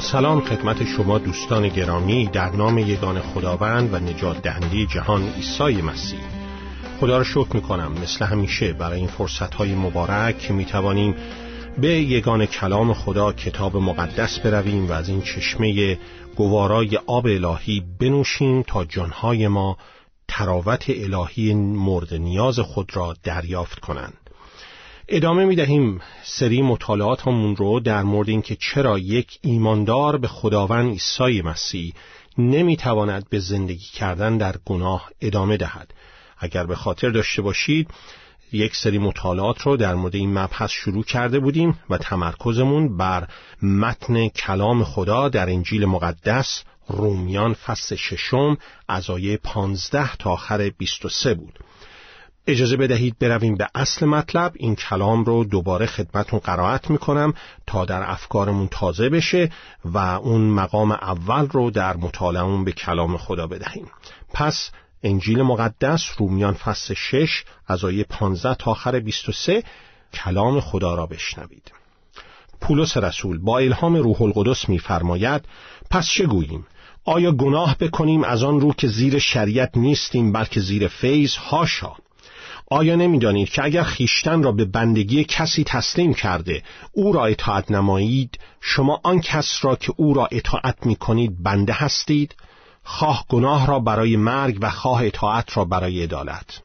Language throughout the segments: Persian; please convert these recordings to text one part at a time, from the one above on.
سلام خدمت شما دوستان گرامی در نام یگان خداوند و نجات دهنده جهان عیسی مسیح. خدا را شکر می کنم مثل همیشه برای این فرصت های مبارک که می توانیم به یگان کلام خدا کتاب مقدس برویم و از این چشمه گوارای آب الهی بنوشیم تا جانهای ما تراوت الهی مورد نیاز خود را دریافت کنند. ادامه می دهیم سری مطالعات همون رو در مورد اینکه چرا یک ایماندار به خداوند عیسی مسیح نمی تواند به زندگی کردن در گناه ادامه دهد. اگر به خاطر داشته باشید یک سری مطالعات رو در مورد این مبحث شروع کرده بودیم و تمرکزمون بر متن کلام خدا در انجیل مقدس رومیان فصل ششم از آیه 15 تا آخر 23 بود. اجازه بدهید برویم به اصل مطلب. این کلام رو دوباره خدمتون قرائت می‌کنم تا در افکارمون تازه بشه و اون مقام اول رو در مطالعمون به کلام خدا بدهیم. پس انجیل مقدس رومیان فصل 6 از آیه 15 تا آخر 23 کلام خدا را بشنوید. پولس رسول با الهام روح القدس میفرماید پس چه گوییم؟ آیا گناه بکنیم از آن رو که زیر شریعت نیستیم بلکه زیر فیض؟ هاشا آیا نمی‌دانید که اگر خیشتن را به بندگی کسی تسلیم کرده او را اطاعت نمایید شما آن کس را که او را اطاعت می کنید بنده هستید؟ خواه گناه را برای مرگ و خواه اطاعت را برای عدالت.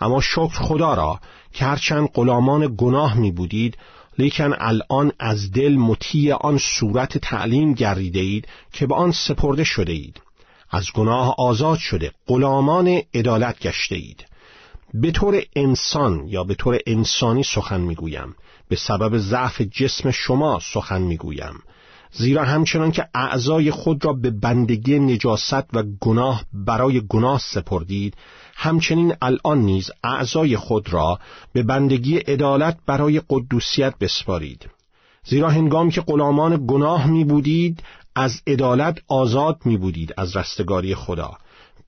اما شکر خدا را که هرچند غلامان گناه می بودید لیکن الان از دل مطیع آن صورت تعلیم گردیده اید که به آن سپرده شده اید از گناه آزاد شده غلامان عدالت گشته اید به طور انسان یا به طور انسانی سخن می‌گویم. به سبب ضعف جسم شما سخن می‌گویم. زیرا همچنان که اعضای خود را به بندگی نجاست و گناه برای گناه سپردید همچنین الان نیز اعضای خود را به بندگی عدالت برای قدوسیت بسپارید. زیرا هنگامی که غلامان گناه می بودید از عدالت آزاد می بودید از رستگاری خدا.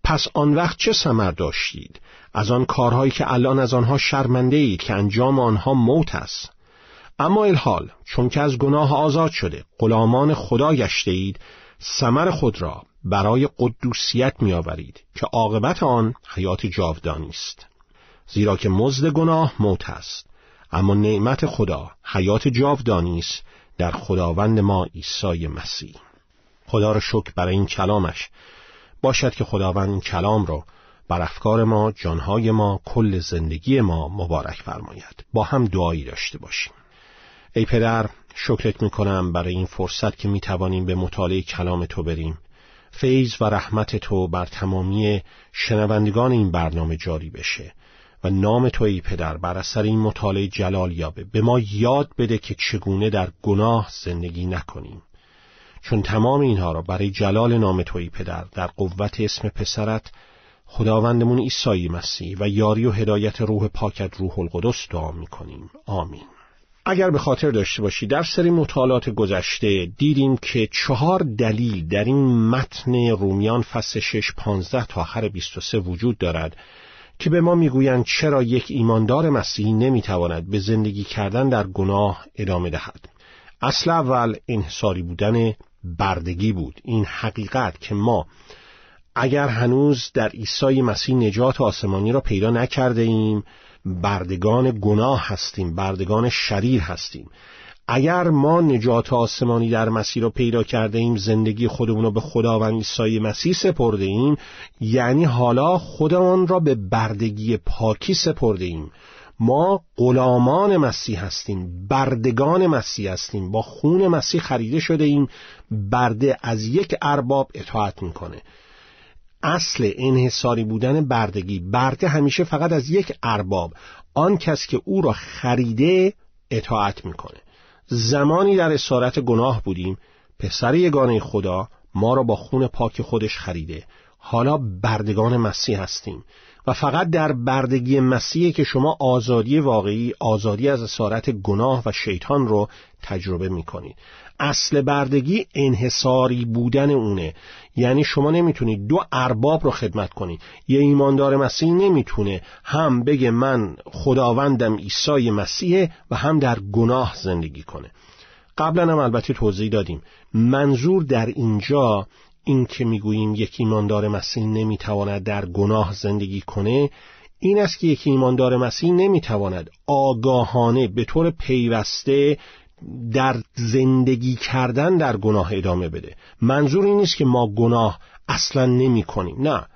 پس آن وقت چه سمر داشتید؟ از آن کارهایی که الان از آنها شرمنده اید که انجام آنها موت است. اما الحال چون که از گناه آزاد شده غلامان خدا گشته اید سمر خود را برای قدوسیت میآورید که عاقبت آن حیات جاودانی است. زیرا که مزد گناه موت است اما نعمت خدا حیات جاودانی است در خداوند ما عیسی مسیح. خدا را شکر برای این کلامش. باشد که خداوند این کلام را بر افکار ما، جانهای ما، کل زندگی ما مبارک فرماید. با هم دعایی داشته باشیم. ای پدر، شکرت می‌کنم برای این فرصت که می‌توانیم به مطالعه کلام تو بریم. فیض و رحمت تو بر تمامی شنوندگان این برنامه جاری بشه و نام تو ای پدر بر اثر این مطالعه جلال یابه به ما یاد بده که چگونه در گناه زندگی نکنیم چون تمام اینها را برای جلال نام توی پدر در قوت اسم پسرت خداوندمون عیسی مسیح و یاری و هدایت روح پاکت روح القدس دعا می‌کنیم. آمین. اگر به خاطر داشته باشی در سری مطالعات گذشته دیدیم که چهار دلیل در این متن رومیان فصل 6 15 تا آخر 23 وجود دارد که به ما می‌گویند چرا یک ایماندار مسیحی نمی‌تواند به زندگی کردن در گناه ادامه دهد. اصل اول انحصاری بودن بردگی بود. این حقیقت که ما اگر هنوز در عیسی مسیح نجات آسمانی را پیدا نکرده ایم بردگان گناه هستیم بردگان شریر هستیم. اگر ما نجات آسمانی در مسیح را پیدا کرده ایم زندگی خودمون را به خداوند عیسی مسیح سپرده ایم یعنی حالا خودمان را به بردگی پاکی سپرده ایم. ما غلامان مسیح هستیم بردگان مسیح هستیم با خون مسیح خریده شده ایم برده از یک ارباب اطاعت می‌کنه. اصل انحصاری بودن بردگی برده همیشه فقط از یک ارباب آن کس که او را خریده اطاعت می‌کنه. زمانی در اسارت گناه بودیم پسر یگانه خدا ما را با خون پاک خودش خریده. حالا بردگان مسیح هستیم و فقط در بردگی مسیح که شما آزادی واقعی آزادی از اسارت گناه و شیطان رو تجربه می‌کنید. اصل بردگی انحصاری بودن اونه. یعنی شما نمی‌تونید دو ارباب رو خدمت کنید یه ایماندار مسیح نمی‌تونه هم بگه من خداوندم عیسی مسیح و هم در گناه زندگی کنه. قبلا هم البته توضیح دادیم. منظور در اینجا این که می‌گوییم یک ایماندار مسیح نمی‌تواند در گناه زندگی کنه این است که یک ایماندار مسیح نمی‌تواند آگاهانه به طور پیوسته در زندگی کردن در گناه ادامه بده. منظور این نیست که ما گناه اصلا نمی کنیم. نه.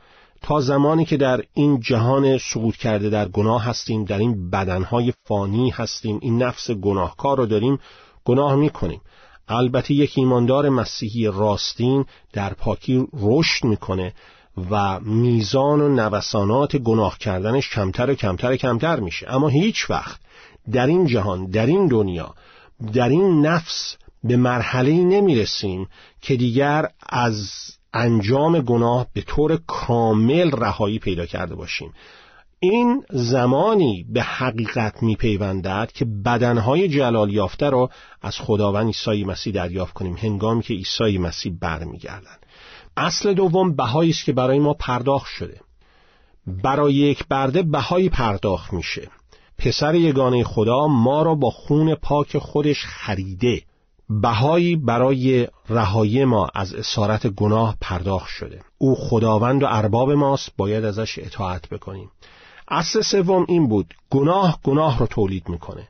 تا زمانی که در این جهان سقوط کرده در گناه هستیم در این بدنهای فانی هستیم این نفس گناهکار رو داریم گناه می کنیم. البته یک ایماندار مسیحی راستین در پاکی رشد می‌کنه و میزان و نوسانات گناه کردنش کمتر و کمتر و کمتر میشه. اما هیچ وقت در این جهان در این دنیا در این نفس به مرحله نمی‌رسیم که دیگر از انجام گناه به طور کامل رهایی پیدا کرده باشیم. این زمانی به حقیقت میپیوندد که بدنهای جلال یافته را از خداوند عیسی مسیح دریافت کنیم هنگامی که عیسی مسیح برمیگردند اصل دوم بهایی است که برای ما پرداخت شده. برای یک برده بهایی پرداخت میشه. پسر یگانه خدا ما را با خون پاک خودش خریده. بهایی برای رهایی ما از اسارت گناه پرداخت شده. او خداوند و ارباب ماست باید ازش اطاعت بکنیم. اصل سوم این بود گناه گناه رو تولید می‌کنه.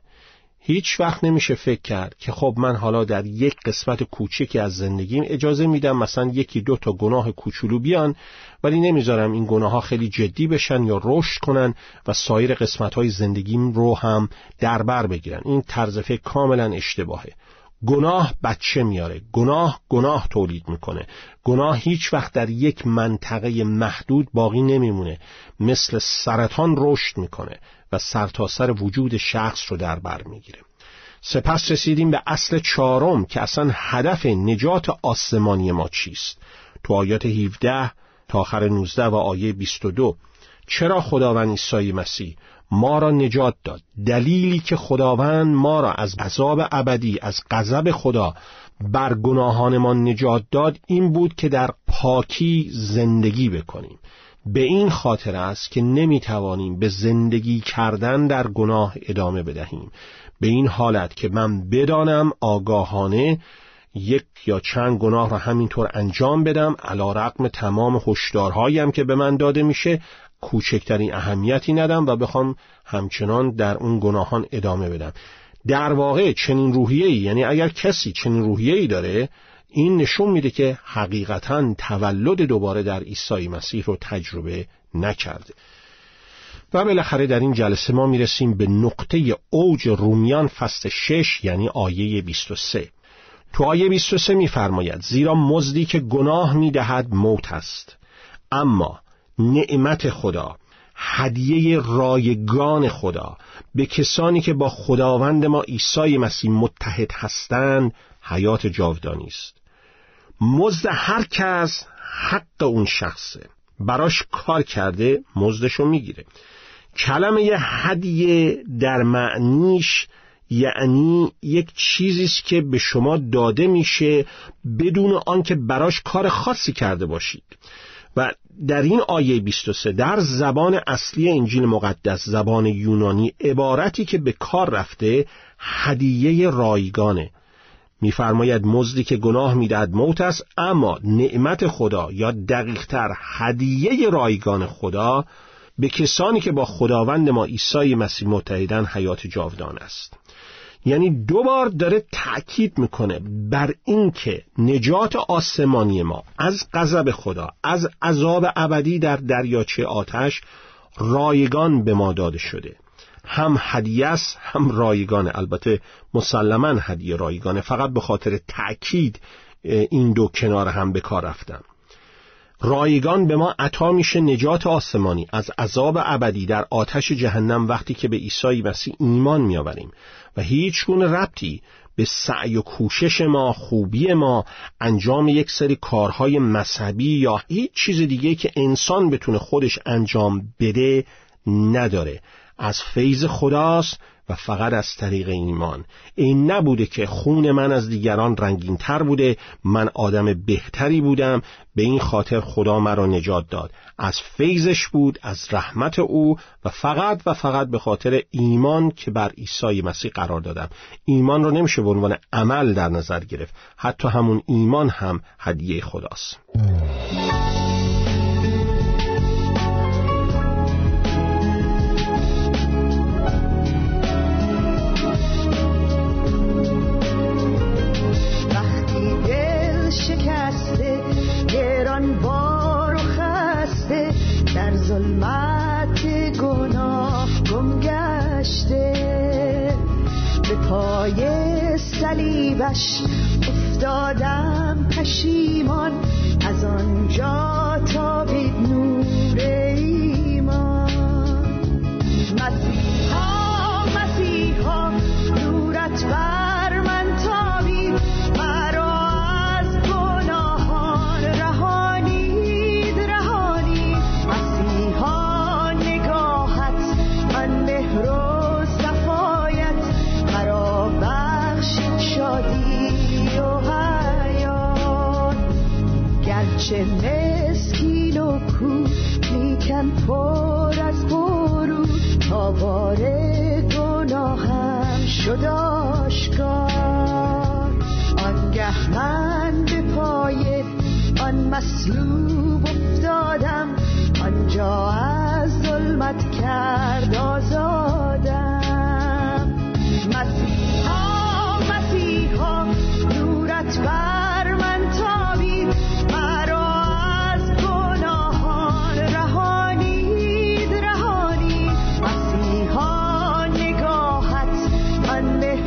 هیچ وقت نمیشه فکر کرد که خب من حالا در یک قسمت کوچکی از زندگیم اجازه میدم مثلا یکی دو تا گناه کوچولو بیان ولی نمی‌ذارم این گناه ها خیلی جدی بشن یا رشد کنن و سایر قسمت های زندگیم رو هم در بر بگیرن. این طرز فکر کاملا اشتباهه. گناه بچه میاره. گناه گناه تولید می‌کنه. گناه هیچ وقت در یک منطقه محدود باقی نمیمونه. مثل سرطان رشد می‌کنه. و سرتاسر سر وجود شخص رو در بر می‌گیره. سپس رسیدیم به اصل چهارم که اصلا هدف نجات آسمانی ما چیست؟ تو آیات 17 تا آخر 19 و آیه 22 چرا خداوند عیسی مسیح ما را نجات داد؟ دلیلی که خداوند ما را از عذاب ابدی از غضب خدا بر گناهانمان نجات داد این بود که در پاکی زندگی بکنیم. به این خاطر است که نمی‌توانیم به زندگی کردن در گناه ادامه بدهیم. به این حالت که من بدانم آگاهانه یک یا چند گناه را همینطور انجام بدم علا رقم تمام هشدارهایم که به من داده میشه کوچکترین اهمیتی ندم و بخوام همچنان در اون گناهان ادامه بدم. در واقع چنین روحیه‌ای یعنی اگر کسی چنین روحیه‌ای داره این نشون میده که حقیقتا تولد دوباره در عیسی مسیح رو تجربه نکرده. و بالاخره در این جلسه ما می‌رسیم به نقطه اوج رومیان فصل 6 یعنی آیه 23 تو آیه 23 میفرماید زیرا مزدی که گناه می‌دهد موت است. اما نعمت خدا هدیه رایگان خدا به کسانی که با خداوند ما عیسی مسیح متحد هستند حیات جاودانی است. مزد هر کس حق اون شخصه. براش کار کرده مزدشو می‌گیره. کلمه هدیه در معنیش یعنی یک چیزی است که به شما داده میشه بدون آنکه براش کار خاصی کرده باشید. و در این آیه 23 در زبان اصلی انجیل مقدس زبان یونانی عبارتی که به کار رفته هدیه رایگانه. میفرماید مزدی که گناه می‌دهد موت است اما نعمت خدا یا دقیقتر هدیه رایگان خدا به کسانی که با خداوند ما عیسی مسیح متحدن حیات جاودان است. یعنی دو بار داره تأکید می‌کنه بر اینکه نجات آسمانی ما از غضب خدا از عذاب ابدی در دریاچه آتش رایگان به ما داده شده. هم هدیه است هم رایگانه البته مسلما هدیه رایگانه. فقط به خاطر تأکید این دو کنار هم به کار رفتم رایگان به ما عطا میشه نجات آسمانی. از عذاب ابدی در آتش جهنم وقتی که به عیسی مسیح ایمان میآوریم. و هیچ گونه ربطی به سعی و کوشش ما خوبی ما انجام یک سری کارهای مذهبی یا هیچ چیز دیگه که انسان بتونه خودش انجام بده نداره. از فیض خداست و فقط از طریق ایمان. این نبوده که خون من از دیگران رنگین تر بوده من آدم بهتری بودم به این خاطر خدا مرا نجات داد. از فیضش بود از رحمت او و فقط و فقط به خاطر ایمان که بر عیسی مسیح قرار دادم. ایمان رو نمیشه به عنوان عمل در نظر گرفت. حتی همون ایمان هم هدیه خداست. صلیبش افتادم پشیمان. از آنجا تا به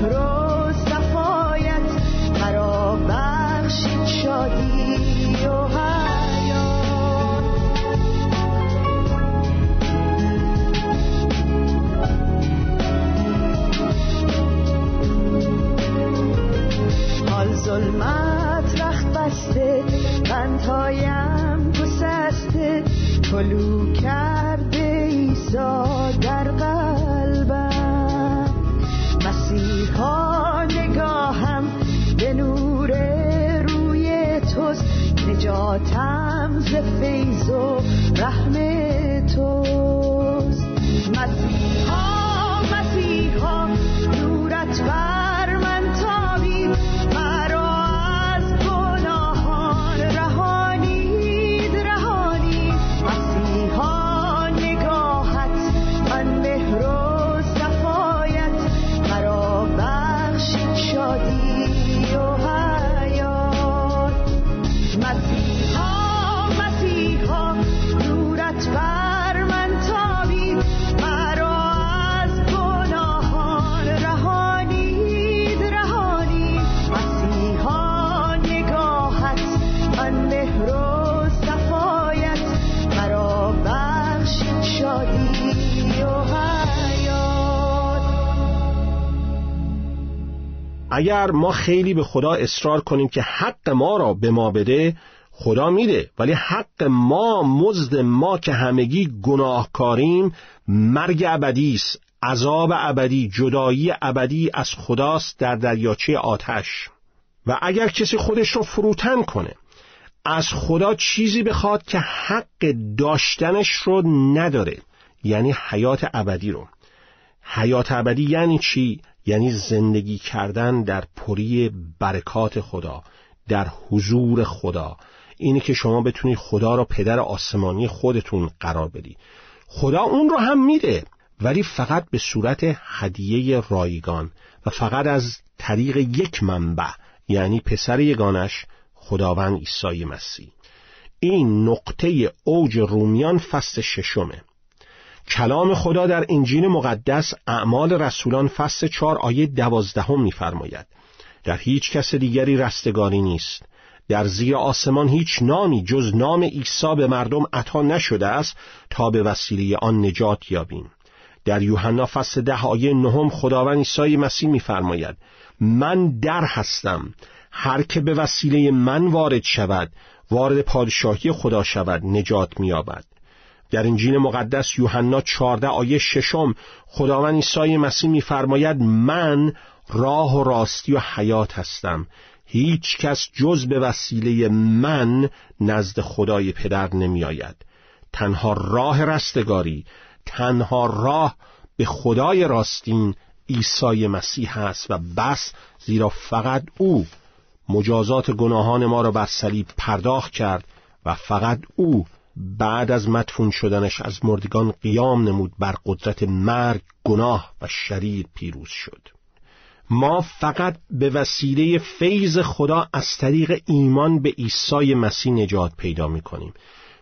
آن اگر ما خیلی به خدا اصرار کنیم که حق ما را به ما بده خدا میده. ولی حق ما مزد ما که همگی گناهکاریم مرگ ابدی است عذاب ابدی جدایی ابدی از خداست در دریاچه آتش. و اگر کسی خودش رو فروتن کنه از خدا چیزی بخواد که حق داشتنش رو نداره یعنی حیات ابدی رو. حیات ابدی یعنی چی؟ یعنی زندگی کردن در پری برکات خدا در حضور خدا. اینی که شما بتونید خدا را پدر آسمانی خودتون قرار بدی. خدا اون رو هم میده ولی فقط به صورت هدیه رایگان و فقط از طریق یک منبع یعنی پسر یگانش خداوند عیسی مسیح. این نقطه اوج رومیان فصل ششمه. کلام خدا در انجیل مقدس اعمال رسولان فصل چهار آیه دوازدهم می‌فرماید. در هیچ کس دیگری رستگاری نیست. در زیر آسمان هیچ نامی جز نام عیسی به مردم عطا نشده است تا به وسیله آن نجات یابیم. در یوحنا فصل ده آیه نهم خداوند عیسی مسیح می‌فرماید من در هستم. هر که به وسیله من وارد شود وارد پادشاهی خدا شود نجات می‌یابد. در انجیل مقدس یوحنا 14 آیه ششم خداوند عیسی مسیح میفرماید من راه و راستی و حیات هستم هیچ کس جز به وسیله من نزد خدای پدر نمی آید. تنها راه رستگاری تنها راه به خدای راستین عیسی مسیح است و بس زیرا فقط او مجازات گناهان ما را بر صلیب پرداخت کرد و فقط او بعد از مدفون شدنش از مردگان قیام نمود بر قدرت مرگ گناه و شریر پیروز شد. ما فقط به وسیله فیض خدا از طریق ایمان به عیسی مسیح نجات پیدا می کنیم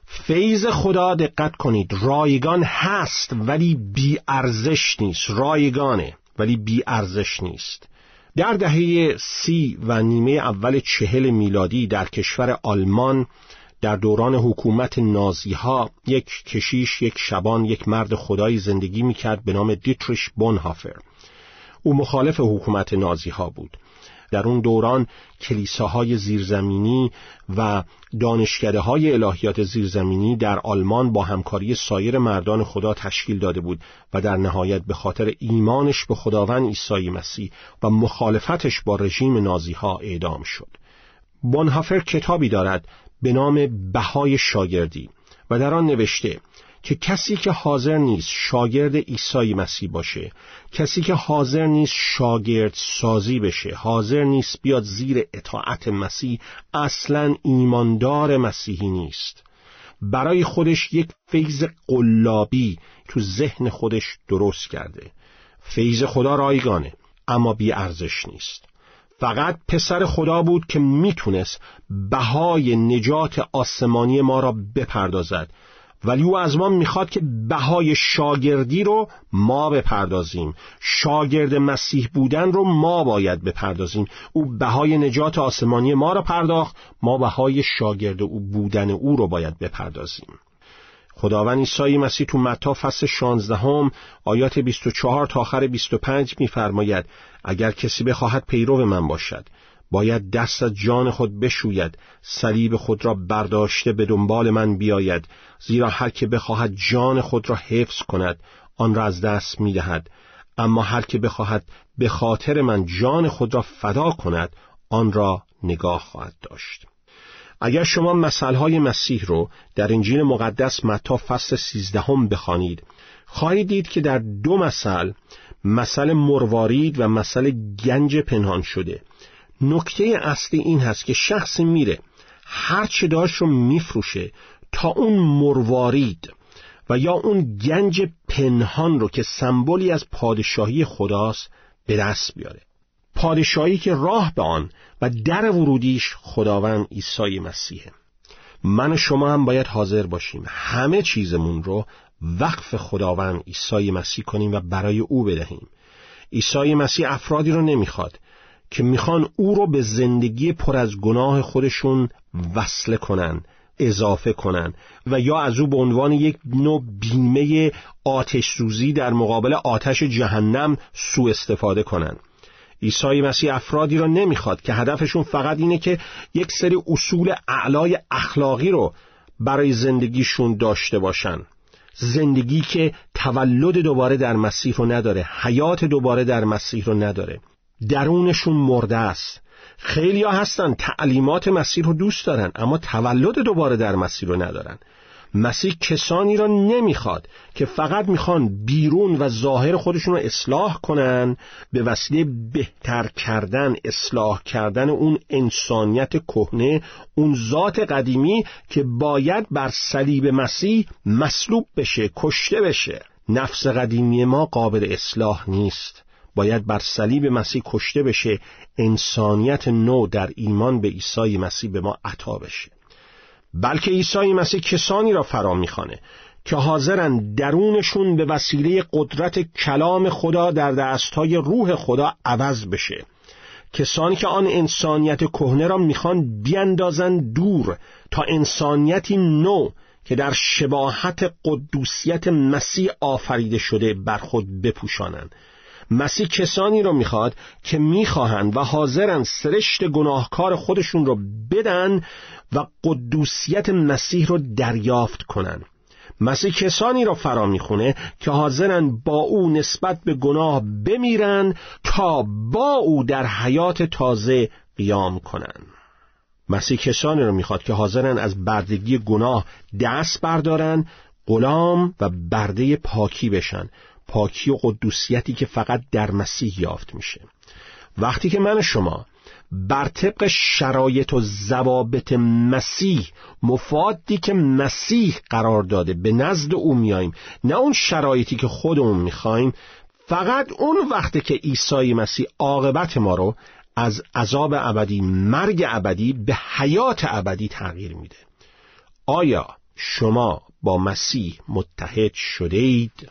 فیض خدا دقت کنید رایگان هست ولی بی ارزش نیست. رایگانه ولی بی ارزش نیست. در دهه سی و نیمه اول چهل میلادی در کشور آلمان در دوران حکومت نازی ها یک کشیش یک شبان یک مرد خدایی زندگی می‌کرد به نام دیتریش بونهافر. او مخالف حکومت نازی ها بود. در اون دوران کلیساهای زیرزمینی و دانشکده های الهیات زیرزمینی در آلمان با همکاری سایر مردان خدا تشکیل داده بود و در نهایت به خاطر ایمانش به خداوند عیسی مسیح و مخالفتش با رژیم نازی ها اعدام شد. بونهافر کتابی دارد به نام بهای شاگردی و در آن نوشته که کسی که حاضر نیست شاگرد عیسی مسیح باشه کسی که حاضر نیست شاگرد سازی بشه حاضر نیست بیاد زیر اطاعت مسیح اصلا ایماندار مسیحی نیست. برای خودش یک فیض قلابی تو ذهن خودش درست کرده. فیض خدا رایگانه اما بی ارزش نیست. فقط پسر خدا بود که می‌تونست بهای نجات آسمانی ما را بپردازد. ولی او از ما می‌خواد که بهای شاگردی رو ما بپردازیم. شاگرد مسیح بودن رو ما باید بپردازیم. او بهای نجات آسمانی ما را پرداخت ما بهای شاگرد او بودن او رو باید بپردازیم. خداوند عیسی مسیح تو متا فصل 16 هم آیات 24 تا آخر 25 میفرماید اگر کسی بخواهد پیرو من باشد باید دست از جان خود بشوید صلیب خود را برداشته به دنبال من بیاید زیرا هر که بخواهد جان خود را حفظ کند آن را از دست می‌دهد. اما هر که بخواهد به خاطر من جان خود را فدا کند آن را نگاه خواهد داشت. اگر شما مسئله مسیح رو در انجیل مقدس متا فصل سیزدهم بخوانید خواهید دید که در دو مسئله مسئله مروارید و مسئله گنج پنهان شده. نکته اصلی این هست که شخص میره هر چه داشت رو میفروشه تا اون مروارید و یا اون گنج پنهان رو که سمبولی از پادشاهی خداست به دست بیاره. پادشاهی که راه به آن و در ورودیش خداوند عیسی مسیحه من و شما هم باید حاضر باشیم همه چیزمون رو وقف خداوند عیسی مسیح کنیم و برای او بدهیم. عیسی مسیح افرادی رو نمی‌خواد که می‌خوان او رو به زندگی پر از گناه خودشون وصله کنن اضافه کنن و یا از او به عنوان یک نوع بیمه آتش سوزی در مقابل آتش جهنم سوء استفاده کنن. عیسی مسیح افرادی را نمی‌خواد که هدفشون فقط اینه که یک سری اصول اعلای اخلاقی رو برای زندگیشون داشته باشن. زندگی که تولد دوباره در مسیح رو نداره حیات دوباره در مسیح رو نداره. درونشون مرده است. خیلی هستن تعلیمات مسیح رو دوست دارن اما تولد دوباره در مسیح رو ندارن. مسیح کسانی را نمی‌خواد که فقط می‌خوان بیرون و ظاهر خودشون رو اصلاح کنن به وسیله بهتر کردن اصلاح کردن اون انسانیت کهنه اون ذات قدیمی که باید بر صلیب مسیح مصلوب بشه کشته بشه. نفس قدیمی ما قابل اصلاح نیست. باید بر صلیب مسیح کشته بشه. انسانیت نو در ایمان به عیسی مسیح به ما عطا بشه. بلکه عیسی مسیح کسانی را فرا می‌خوانه که حاضرن درونشون به وسیله قدرت کلام خدا در دستهای روح خدا عوض بشه. کسانی که آن انسانیت کهنه را می‌خوان بیندازن دور تا انسانیتی نو که در شباهت قدوسیت مسیح آفریده شده بر خود بپوشانند مسیح کسانی رو می‌خواد که می‌خواهند و حاضرن سرشت گناهکار خودشون رو بدن و قدوسیت مسیح رو دریافت کنند مسیح کسانی را فرا می‌خونه که حاضرن با او نسبت به گناه بمیرن تا با او در حیات تازه قیام کنن. مسیح کسانی را می‌خواد که حاضرن از بردگی گناه دست بردارن غلام و برده پاکی بشن. پاکی و قدوسیتی که فقط در مسیح یافت میشه وقتی که من شما بر طبق شرایط و ضوابط مسیح مفادی که مسیح قرار داده به نزد او میاییم نه اون شرایطی که خودمون می‌خوایم فقط اون وقتی که عیسی مسیح عاقبت ما رو از عذاب ابدی مرگ ابدی به حیات ابدی تغییر میده آیا شما با مسیح متحد شده اید؟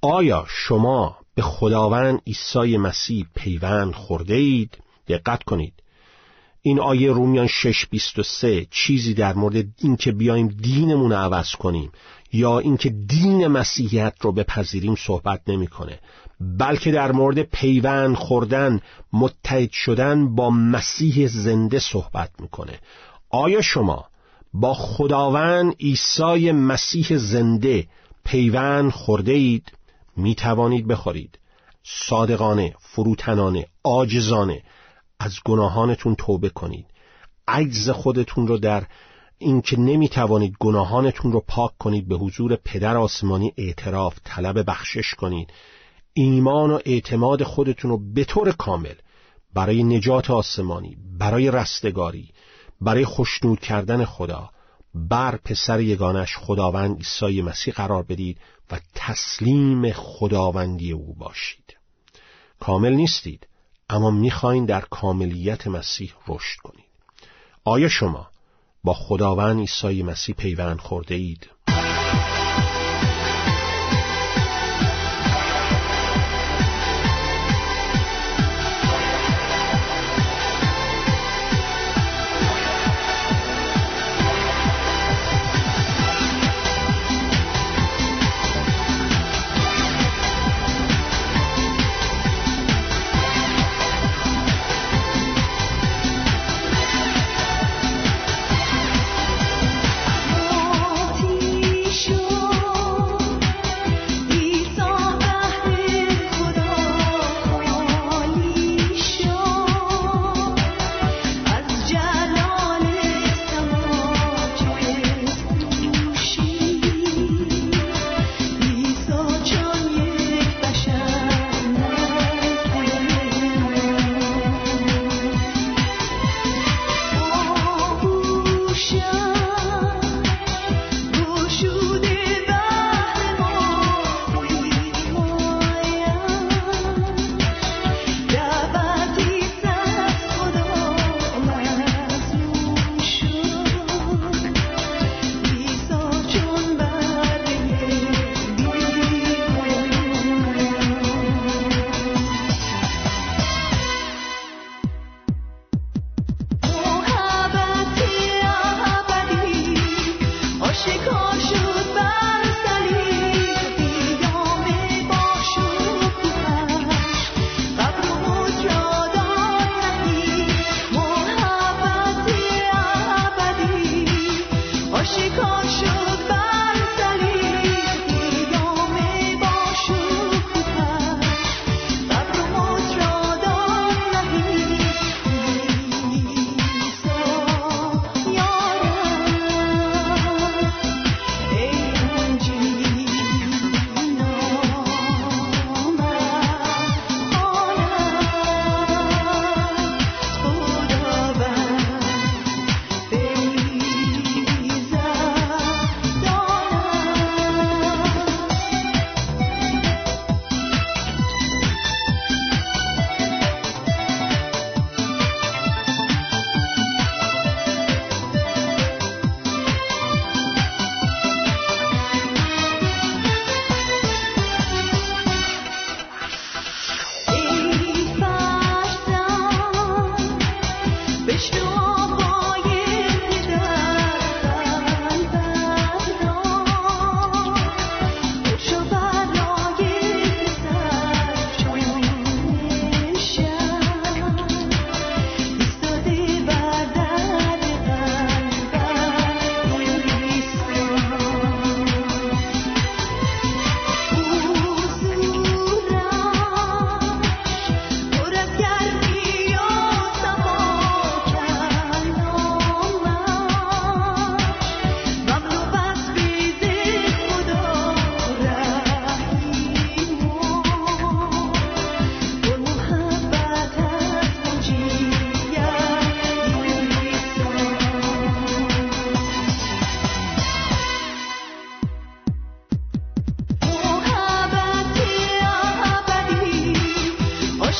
آیا شما به خداوند عیسی مسیح پیوند خورده اید؟ دقت کنید. این آیه رومیان 6:23 چیزی در مورد اینکه بیایم دینمون رو عوض کنیم یا اینکه دین مسیحیت رو بپذیریم صحبت نمی‌کنه. بلکه در مورد پیوند خوردن متحد شدن با مسیح زنده صحبت می‌کنه. آیا شما با خداوند عیسی مسیح زنده پیوند خورده اید؟ می توانید بخورید. صادقانه فروتنانه آجزانه از گناهانتون توبه کنید. عجز خودتون رو در اینکه نمی توانید گناهانتون رو پاک کنید به حضور پدر آسمانی اعتراف طلب بخشش کنید. ایمان و اعتماد خودتون رو به طور کامل برای نجات آسمانی برای رستگاری برای خوشنود کردن خدا بر پسر یگانش خداوند عیسی مسیح قرار بدید و تسلیم خداوندی او باشید کامل نیستید اما می‌خواین در کاملیت مسیح رشد کنید آیا شما با خداوند عیسی مسیح پیوند خورده اید؟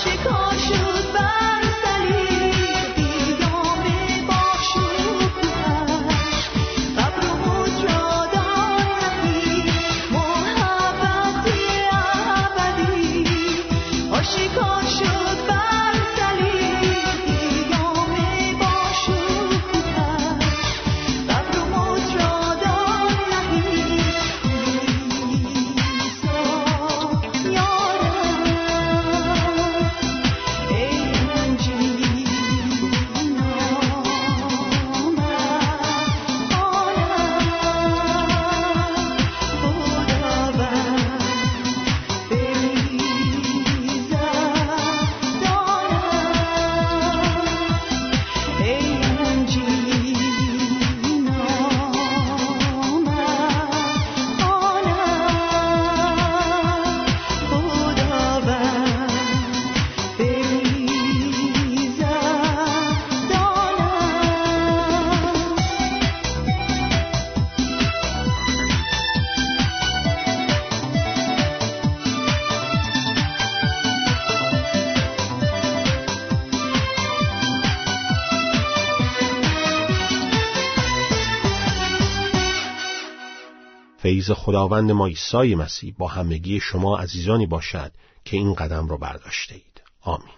she calls you goodbye. خداوند ما عیسی مسیح با همگی شما عزیزانی باشد که این قدم را برداشته اید. آمین.